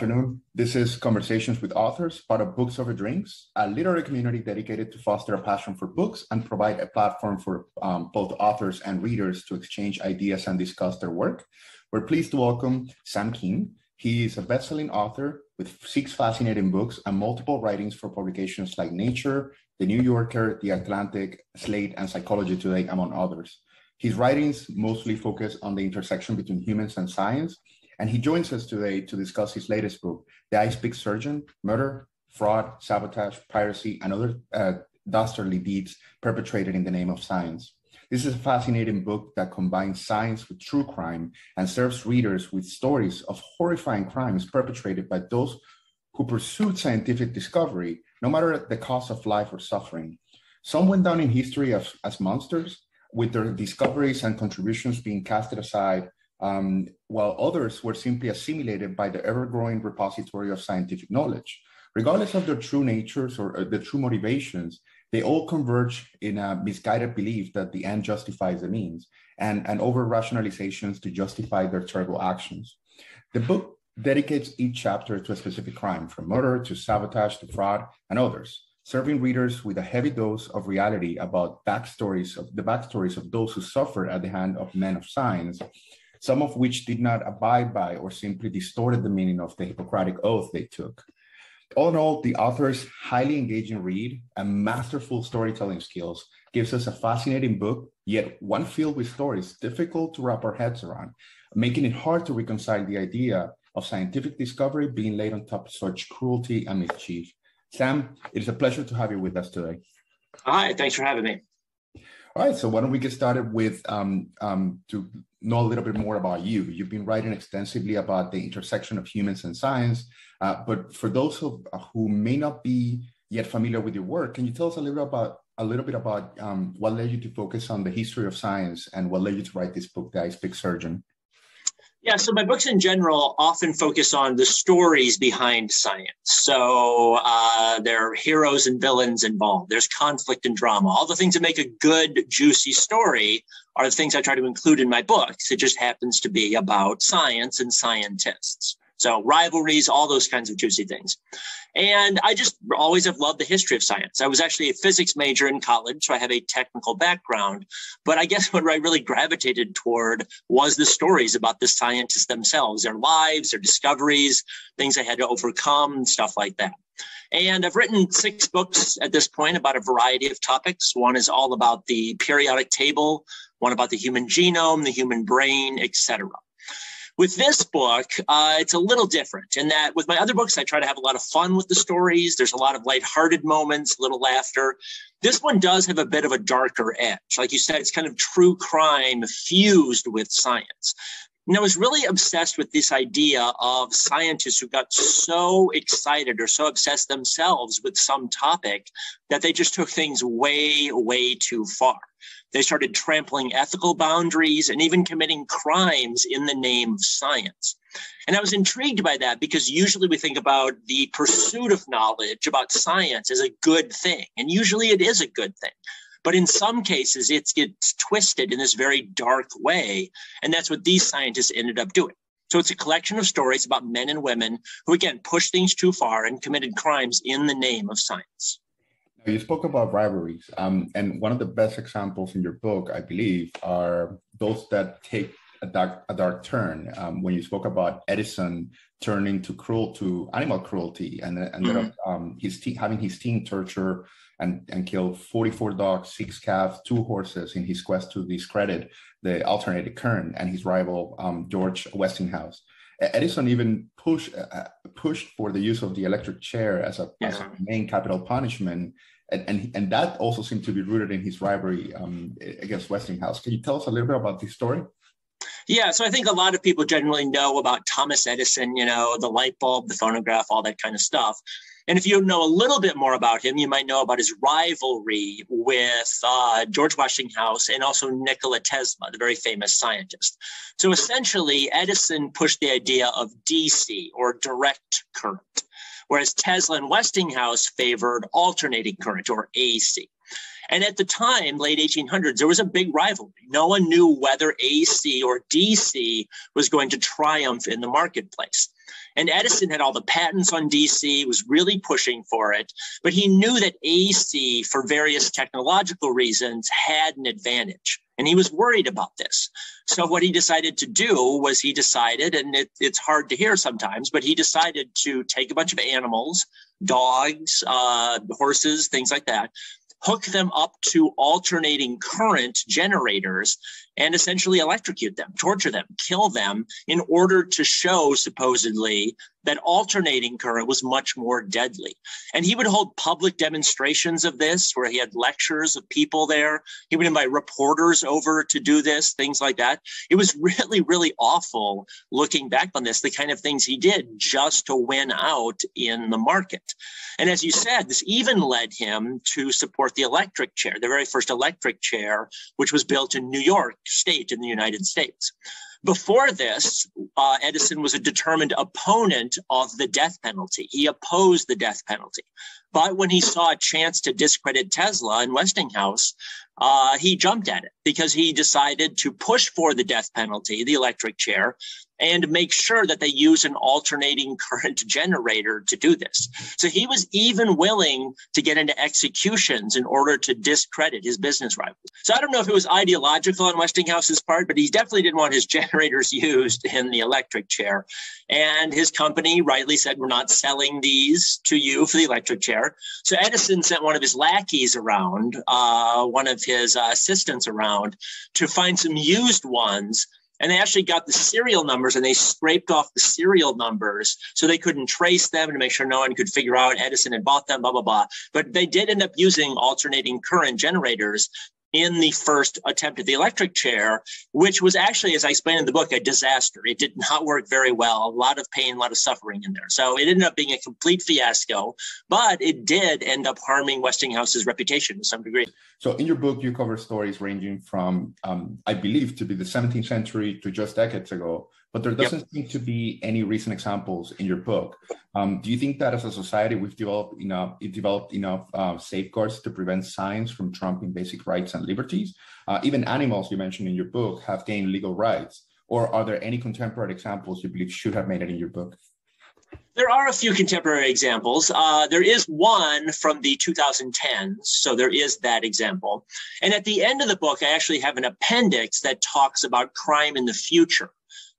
afternoon. This is Conversations with Authors, part of Books Over Drinks, a literary community dedicated to foster a passion for books and provide a platform for um, both authors and readers to exchange ideas and discuss their work. We're pleased to welcome Sam Kean. He is a best-selling author with six fascinating books and multiple writings for publications like Nature, The New Yorker, The Atlantic, Slate, and Psychology Today, among others. His writings mostly focus on the intersection between humans and science, and he joins us today to discuss his latest book, The Icepick Surgeon Murder, Fraud, Sabotage, Piracy, and Other uh, Dastardly Deeds Perpetrated in the Name of Science. This is a fascinating book that combines science with true crime and serves readers with stories of horrifying crimes perpetrated by those who pursued scientific discovery, no matter the cost of life or suffering. Some went down in history as, as monsters, with their discoveries and contributions being casted aside um, while others were simply assimilated by the ever growing repository of scientific knowledge. Regardless of their true natures or uh, the true motivations, they all converge in a misguided belief that the end justifies the means and, and over rationalizations to justify their terrible actions. The book dedicates each chapter to a specific crime, from murder to sabotage to fraud and others, serving readers with a heavy dose of reality about backstories of the backstories of those who suffered at the hand of men of science some of which did not abide by or simply distorted the meaning of the Hippocratic oath they took. All in all, the author's highly engaging read and masterful storytelling skills gives us a fascinating book, yet one filled with stories difficult to wrap our heads around, making it hard to reconcile the idea of scientific discovery being laid on top of such cruelty and mischief. Sam, it is a pleasure to have you with us today. Hi, thanks for having me. All right, so why don't we get started with um, um, to know a little bit more about you. You've been writing extensively about the intersection of humans and science, uh, but for those who, who may not be yet familiar with your work, can you tell us a little about a little bit about um, what led you to focus on the history of science and what led you to write this book, The Icepick Surgeon? Yeah, so my books in general often focus on the stories behind science. So uh, there are heroes and villains involved. There's conflict and drama. All the things that make a good, juicy story are the things I try to include in my books. It just happens to be about science and scientists. So rivalries, all those kinds of juicy things. And I just always have loved the history of science. I was actually a physics major in college, so I have a technical background. But I guess what I really gravitated toward was the stories about the scientists themselves, their lives, their discoveries, things they had to overcome, stuff like that. And I've written six books at this point about a variety of topics. One is all about the periodic table, one about the human genome, the human brain, etc. With this book, uh, it's a little different in that with my other books, I try to have a lot of fun with the stories. There's a lot of lighthearted moments, a little laughter. This one does have a bit of a darker edge. Like you said, it's kind of true crime fused with science. And I was really obsessed with this idea of scientists who got so excited or so obsessed themselves with some topic that they just took things way, way too far. They started trampling ethical boundaries and even committing crimes in the name of science. And I was intrigued by that because usually we think about the pursuit of knowledge about science as a good thing. And usually it is a good thing. But in some cases, it gets twisted in this very dark way. And that's what these scientists ended up doing. So it's a collection of stories about men and women who, again, pushed things too far and committed crimes in the name of science. You spoke about rivalries, um, and one of the best examples in your book, I believe, are those that take a dark, a dark turn. Um, when you spoke about Edison turning to cruel to animal cruelty, and ended mm-hmm. up um, his team having his team torture and, and kill 44 dogs, six calves, two horses in his quest to discredit the alternating current and his rival um, George Westinghouse. Edison even pushed uh, uh, pushed for the use of the electric chair as a, yeah. as a main capital punishment, and, and, and that also seemed to be rooted in his rivalry um, against Westinghouse. Can you tell us a little bit about this story? Yeah, so I think a lot of people generally know about Thomas Edison, you know, the light bulb, the phonograph, all that kind of stuff. And if you know a little bit more about him, you might know about his rivalry with uh, George Westinghouse and also Nikola Tesla, the very famous scientist. So essentially, Edison pushed the idea of DC or direct current, whereas Tesla and Westinghouse favored alternating current or AC. And at the time, late 1800s, there was a big rivalry. No one knew whether AC or DC was going to triumph in the marketplace. And Edison had all the patents on DC, was really pushing for it, but he knew that AC, for various technological reasons, had an advantage. And he was worried about this. So what he decided to do was he decided, and it, it's hard to hear sometimes, but he decided to take a bunch of animals, dogs, uh, horses, things like that, hook them up to alternating current generators and essentially electrocute them, torture them, kill them in order to show supposedly that alternating current was much more deadly. And he would hold public demonstrations of this where he had lectures of people there. He would invite reporters over to do this, things like that. It was really, really awful looking back on this, the kind of things he did just to win out in the market. And as you said, this even led him to support the electric chair, the very first electric chair, which was built in New York State in the United States. Before this, uh, Edison was a determined opponent of the death penalty. He opposed the death penalty. But when he saw a chance to discredit Tesla and Westinghouse, uh, he jumped at it because he decided to push for the death penalty, the electric chair, and make sure that they use an alternating current generator to do this. So he was even willing to get into executions in order to discredit his business rivals. So I don't know if it was ideological on Westinghouse's part, but he definitely didn't want his generators used in the electric chair. And his company rightly said, We're not selling these to you for the electric chair. So Edison sent one of his lackeys around, uh, one of his uh, assistants around, to find some used ones and they actually got the serial numbers and they scraped off the serial numbers so they couldn't trace them to make sure no one could figure out Edison had bought them, blah, blah, blah. But they did end up using alternating current generators in the first attempt at the electric chair, which was actually, as I explained in the book, a disaster. It did not work very well. A lot of pain, a lot of suffering in there. So it ended up being a complete fiasco, but it did end up harming Westinghouse's reputation to some degree. So in your book, you cover stories ranging from, um, I believe, to be the 17th century to just decades ago but there doesn't yep. seem to be any recent examples in your book. Um, do you think that as a society we've developed enough, developed enough uh, safeguards to prevent science from trumping basic rights and liberties? Uh, even animals you mentioned in your book have gained legal rights. Or are there any contemporary examples you believe should have made it in your book? There are a few contemporary examples. Uh, there is one from the 2010s, so there is that example. And at the end of the book, I actually have an appendix that talks about crime in the future.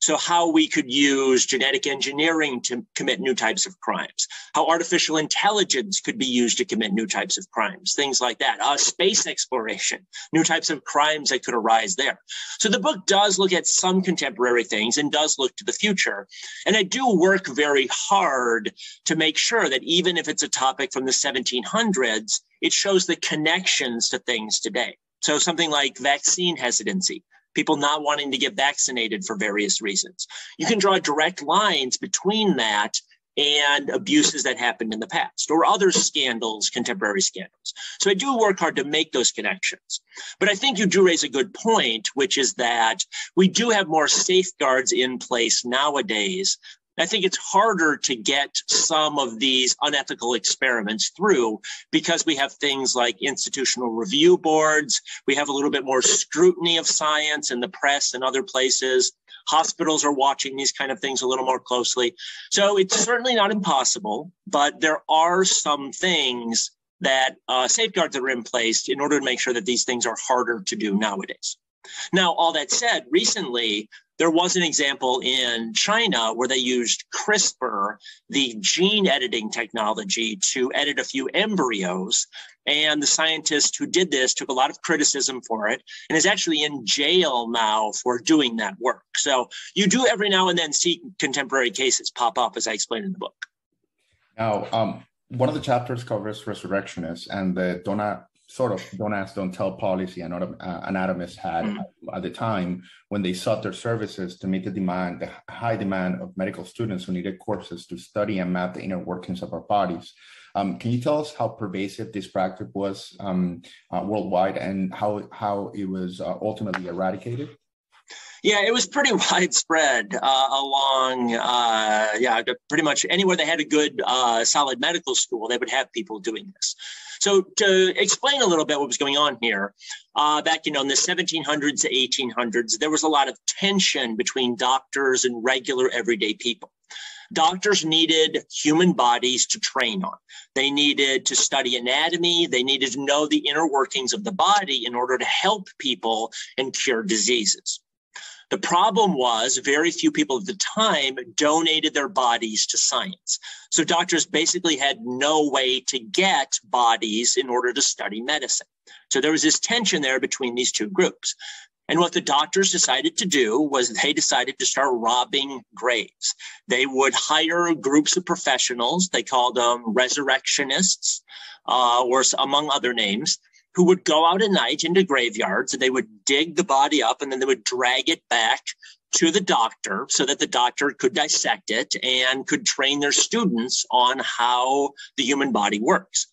So, how we could use genetic engineering to commit new types of crimes, how artificial intelligence could be used to commit new types of crimes, things like that. Uh, space exploration, new types of crimes that could arise there. So, the book does look at some contemporary things and does look to the future. And I do work very hard to make sure that even if it's a topic from the 1700s, it shows the connections to things today. So, something like vaccine hesitancy people not wanting to get vaccinated for various reasons. You can draw direct lines between that and abuses that happened in the past or other scandals, contemporary scandals. So I do work hard to make those connections. But I think you do raise a good point, which is that we do have more safeguards in place nowadays I think it's harder to get some of these unethical experiments through because we have things like institutional review boards. We have a little bit more scrutiny of science in the press and other places. Hospitals are watching these kind of things a little more closely. So it's certainly not impossible, but there are some things that uh, safeguards that are in place in order to make sure that these things are harder to do nowadays. Now, all that said, recently there was an example in China where they used CRISPR, the gene editing technology, to edit a few embryos. And the scientist who did this took a lot of criticism for it and is actually in jail now for doing that work. So you do every now and then see contemporary cases pop up, as I explained in the book. Now, um, one of the chapters covers resurrectionists and the donut sort of don't ask, don't tell policy and uh, anatomists had mm-hmm. at the time when they sought their services to meet the demand, the high demand of medical students who needed courses to study and map the inner workings of our bodies. Um, can you tell us how pervasive this practice was um, uh, worldwide and how how it was uh, ultimately eradicated? Yeah, it was pretty widespread uh, along, uh, yeah, pretty much anywhere they had a good, uh, solid medical school, they would have people doing this. So to explain a little bit what was going on here, uh, back you know in the 1700s to 1800s, there was a lot of tension between doctors and regular everyday people. Doctors needed human bodies to train on. They needed to study anatomy. They needed to know the inner workings of the body in order to help people and cure diseases. The problem was very few people at the time donated their bodies to science. So doctors basically had no way to get bodies in order to study medicine. So there was this tension there between these two groups. And what the doctors decided to do was they decided to start robbing graves. They would hire groups of professionals. They called them resurrectionists, uh, or among other names who would go out at night into graveyards and they would dig the body up and then they would drag it back to the doctor so that the doctor could dissect it and could train their students on how the human body works.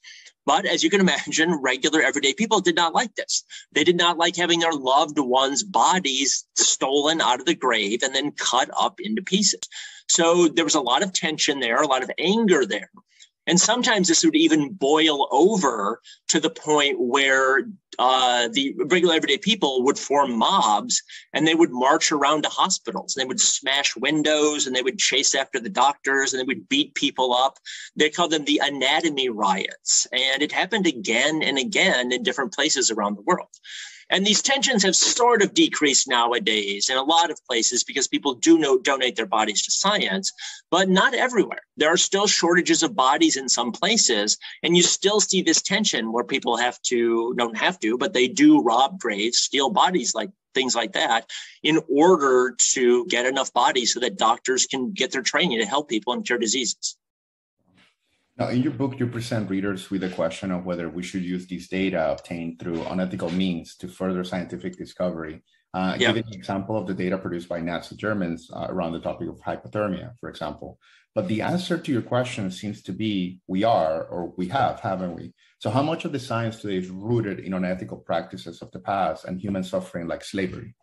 But as you can imagine, regular everyday people did not like this. They did not like having their loved ones' bodies stolen out of the grave and then cut up into pieces. So there was a lot of tension there, a lot of anger there. And sometimes this would even boil over to the point where uh, the regular everyday people would form mobs and they would march around to hospitals and they would smash windows and they would chase after the doctors and they would beat people up. They called them the anatomy riots. And it happened again and again in different places around the world. And these tensions have sort of decreased nowadays in a lot of places because people do know, donate their bodies to science, but not everywhere. There are still shortages of bodies in some places, and you still see this tension where people have to, don't have to, but they do rob graves, steal bodies like things like that in order to get enough bodies so that doctors can get their training to help people and cure diseases. Now, in your book, you present readers with a question of whether we should use these data obtained through unethical means to further scientific discovery. Uh, Give an example of the data produced by Nazi Germans uh, around the topic of hypothermia, for example. But the answer to your question seems to be we are, or we have, haven't we? So, how much of the science today is rooted in unethical practices of the past and human suffering like slavery?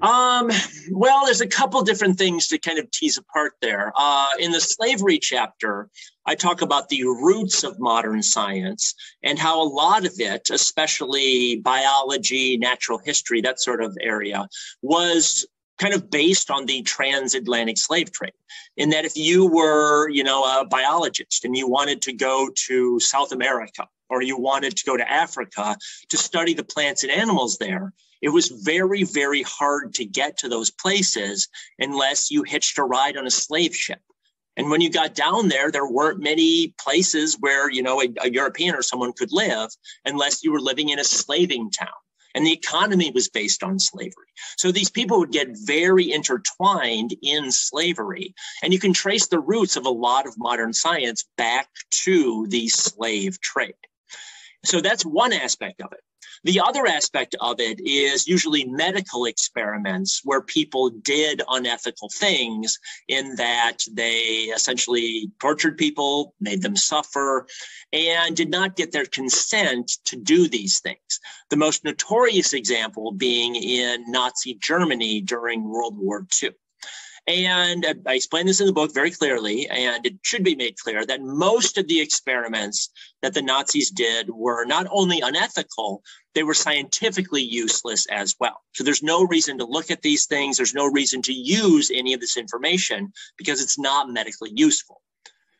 Um, well, there's a couple different things to kind of tease apart there. Uh, in the slavery chapter, I talk about the roots of modern science and how a lot of it, especially biology, natural history, that sort of area, was kind of based on the transatlantic slave trade in that if you were you know a biologist and you wanted to go to south america or you wanted to go to africa to study the plants and animals there it was very, very hard to get to those places unless you hitched a ride on a slave ship. And when you got down there, there weren't many places where, you know, a, a European or someone could live unless you were living in a slaving town and the economy was based on slavery. So these people would get very intertwined in slavery. And you can trace the roots of a lot of modern science back to the slave trade. So that's one aspect of it. The other aspect of it is usually medical experiments where people did unethical things in that they essentially tortured people, made them suffer, and did not get their consent to do these things. The most notorious example being in Nazi Germany during World War II. And uh, I explain this in the book very clearly, and it should be made clear that most of the experiments that the Nazis did were not only unethical, they were scientifically useless as well. So there's no reason to look at these things. There's no reason to use any of this information because it's not medically useful.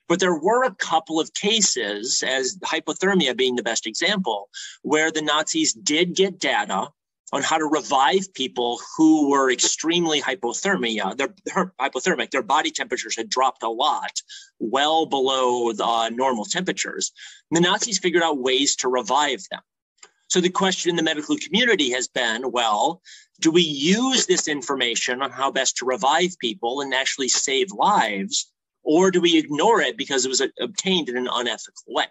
But there were a couple of cases, as hypothermia being the best example, where the Nazis did get data on how to revive people who were extremely hypothermia. They're, hypothermic. Their body temperatures had dropped a lot, well below the uh, normal temperatures. And the Nazis figured out ways to revive them. So the question in the medical community has been, well, do we use this information on how best to revive people and actually save lives, or do we ignore it because it was obtained in an unethical way?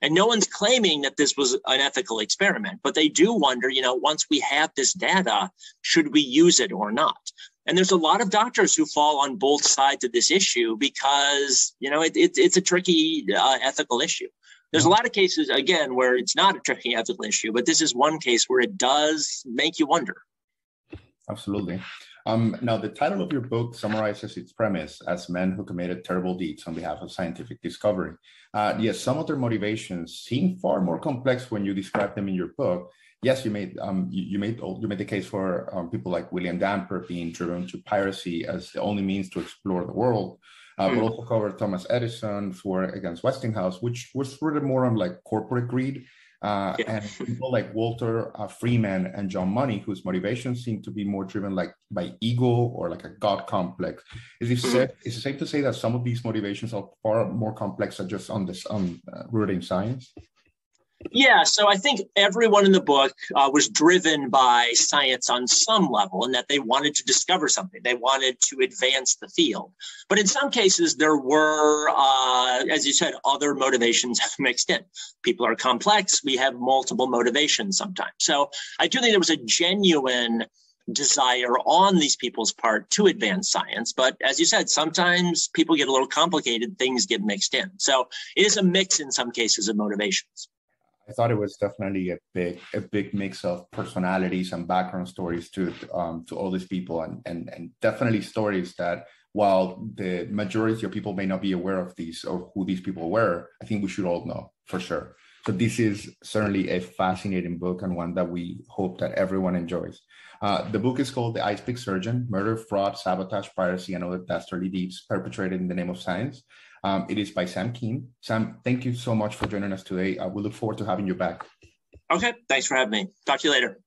And no one's claiming that this was an ethical experiment, but they do wonder, you know, once we have this data, should we use it or not? And there's a lot of doctors who fall on both sides of this issue because, you know, it, it, it's a tricky uh, ethical issue. There's a lot of cases, again, where it's not a tricky ethical issue, but this is one case where it does make you wonder. Absolutely. Um, now, the title of your book summarizes its premise as men who committed terrible deeds on behalf of scientific discovery. Uh, yes, some of their motivations seem far more complex when you describe them in your book. yes, you made um, you, you, made you made the case for um, people like William Dampier being driven to piracy as the only means to explore the world. Uh, mm. But also covered Thomas Edison's work against Westinghouse, which was rooted more on like corporate greed uh, yeah. and people like Walter uh, Freeman and John Money, whose motivations seem to be more driven like by ego or like a God complex. Is it, mm-hmm. safe, is it safe to say that some of these motivations are far more complex than just on this on uh, rooted in science? Yeah, so I think everyone in the book uh, was driven by science on some level, and that they wanted to discover something. They wanted to advance the field. But in some cases, there were, uh, as you said, other motivations mixed in. People are complex. We have multiple motivations sometimes. So I do think there was a genuine desire on these people's part to advance science. But as you said, sometimes people get a little complicated, things get mixed in. So it is a mix in some cases of motivations. I thought it was definitely a big a big mix of personalities and background stories to um, to all these people and and and definitely stories that while the majority of people may not be aware of these or who these people were, I think we should all know for sure. So this is certainly a fascinating book and one that we hope that everyone enjoys. Uh, the book is called The Ice Pick Surgeon: Murder, Fraud, Sabotage, Piracy, and Other Dastardly Deeds Perpetrated in the Name of Science. Um, it is by Sam Kean. Sam, thank you so much for joining us today. Uh, we look forward to having you back. Okay, thanks for having me. Talk to you later.